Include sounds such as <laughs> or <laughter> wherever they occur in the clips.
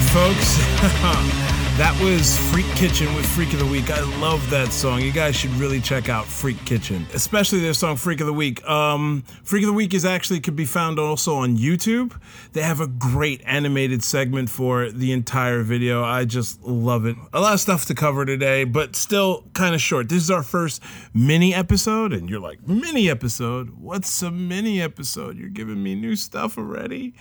folks. <laughs> That was Freak Kitchen with Freak of the Week. I love that song. You guys should really check out Freak Kitchen, especially their song Freak of the Week. Um, Freak of the Week is actually could be found also on YouTube. They have a great animated segment for the entire video. I just love it. A lot of stuff to cover today, but still kind of short. This is our first mini episode, and you're like, mini episode? What's a mini episode? You're giving me new stuff already?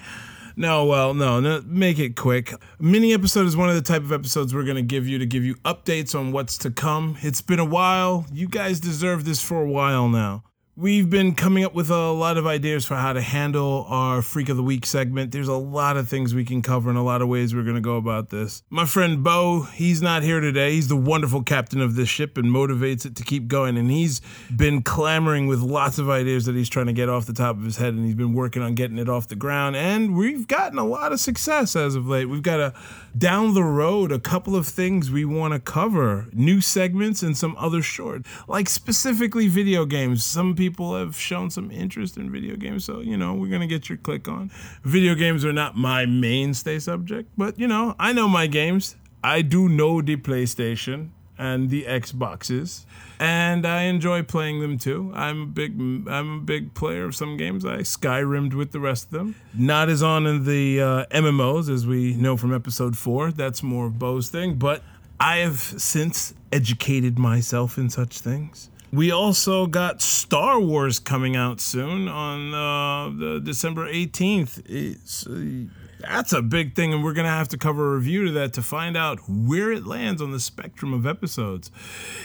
No, well, no, no, make it quick. Mini episode is one of the type of episodes we're going to give you to give you updates on what's to come. It's been a while. You guys deserve this for a while now. We've been coming up with a lot of ideas for how to handle our Freak of the Week segment. There's a lot of things we can cover and a lot of ways we're going to go about this. My friend Bo, he's not here today. He's the wonderful captain of this ship and motivates it to keep going. And he's been clamoring with lots of ideas that he's trying to get off the top of his head. And he's been working on getting it off the ground. And we've gotten a lot of success as of late. We've got a down the road a couple of things we want to cover new segments and some other short, like specifically video games. Some people have shown some interest in video games, so you know, we're going to get your click on. Video games are not my mainstay subject, but you know, I know my games. I do know the PlayStation and the Xboxes, and I enjoy playing them too. I'm a big I'm a big player of some games. I Skyrimmed with the rest of them. Not as on in the uh, MMOs as we know from episode four. That's more of Bo's thing, but I have since educated myself in such things. We also got Star Wars coming out soon on uh, the December 18th. It's, uh, that's a big thing, and we're going to have to cover a review to that to find out where it lands on the spectrum of episodes.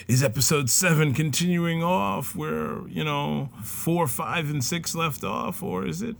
Is episode seven continuing off where, you know, four, five, and six left off, or is it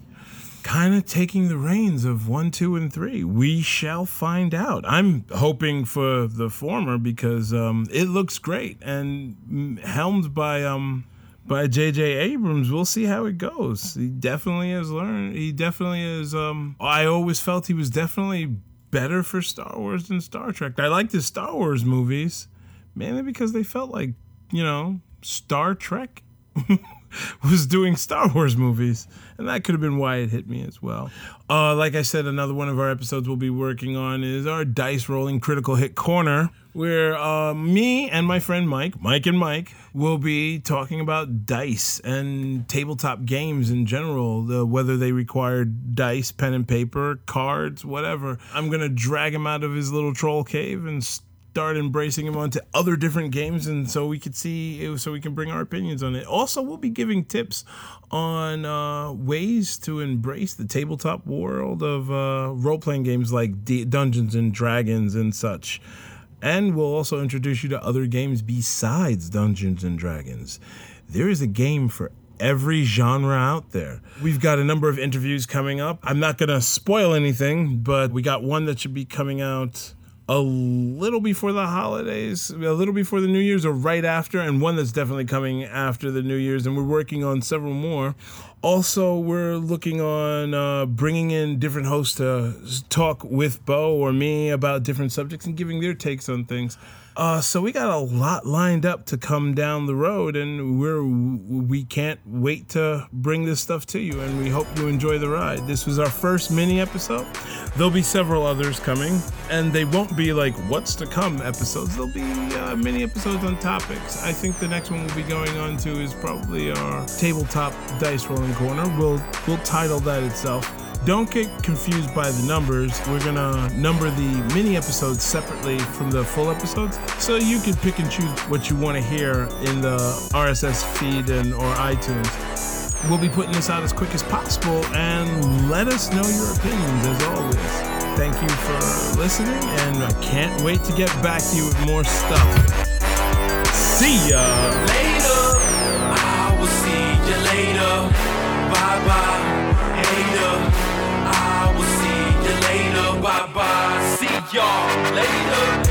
kind of taking the reins of one, two, and three? We shall find out. I'm hoping for the former because um, it looks great and helmed by. Um, by J.J. Abrams. We'll see how it goes. He definitely has learned. He definitely is. Um, I always felt he was definitely better for Star Wars than Star Trek. I liked the Star Wars movies mainly because they felt like you know Star Trek. <laughs> <laughs> was doing Star Wars movies, and that could have been why it hit me as well. Uh, like I said, another one of our episodes we'll be working on is our dice rolling critical hit corner, where uh, me and my friend Mike, Mike and Mike, will be talking about dice and tabletop games in general, the, whether they require dice, pen and paper, cards, whatever. I'm gonna drag him out of his little troll cave and start embracing him onto other different games and so we could see so we can bring our opinions on it also we'll be giving tips on uh, ways to embrace the tabletop world of uh, role-playing games like D- dungeons and dragons and such and we'll also introduce you to other games besides dungeons and dragons there is a game for every genre out there. We've got a number of interviews coming up. I'm not going to spoil anything, but we got one that should be coming out a little before the holidays, a little before the New Year's, or right after, and one that's definitely coming after the New Year's, and we're working on several more. Also, we're looking on uh, bringing in different hosts to talk with Bo or me about different subjects and giving their takes on things. Uh, so we got a lot lined up to come down the road, and we're we can't wait to bring this stuff to you. And we hope you enjoy the ride. This was our first mini episode. There'll be several others coming, and they won't be like what's to come episodes. There'll be uh, mini episodes on topics. I think the next one we'll be going on to is probably our tabletop dice rolling corner. We'll we'll title that itself. Don't get confused by the numbers. We're going to number the mini episodes separately from the full episodes. So you can pick and choose what you want to hear in the RSS feed and or iTunes. We'll be putting this out as quick as possible and let us know your opinions as always thank you for listening, and I can't wait to get back to you with more stuff. See ya later. I will see you later. Bye bye. later.